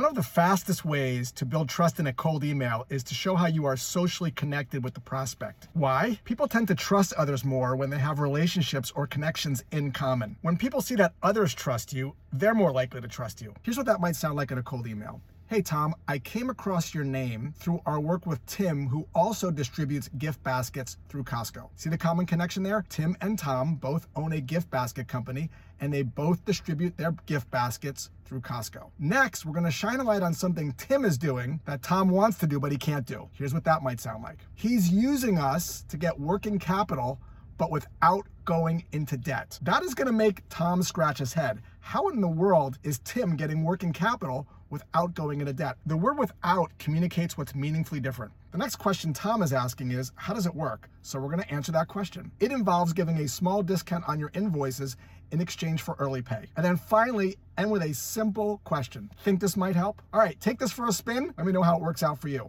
One of the fastest ways to build trust in a cold email is to show how you are socially connected with the prospect. Why? People tend to trust others more when they have relationships or connections in common. When people see that others trust you, they're more likely to trust you. Here's what that might sound like in a cold email. Hey Tom, I came across your name through our work with Tim, who also distributes gift baskets through Costco. See the common connection there? Tim and Tom both own a gift basket company and they both distribute their gift baskets through Costco. Next, we're gonna shine a light on something Tim is doing that Tom wants to do but he can't do. Here's what that might sound like. He's using us to get working capital but without going into debt. That is gonna make Tom scratch his head. How in the world is Tim getting working capital without going into debt? The word without communicates what's meaningfully different. The next question Tom is asking is, how does it work? So we're gonna answer that question. It involves giving a small discount on your invoices in exchange for early pay. And then finally, end with a simple question. Think this might help? All right, take this for a spin. Let me know how it works out for you.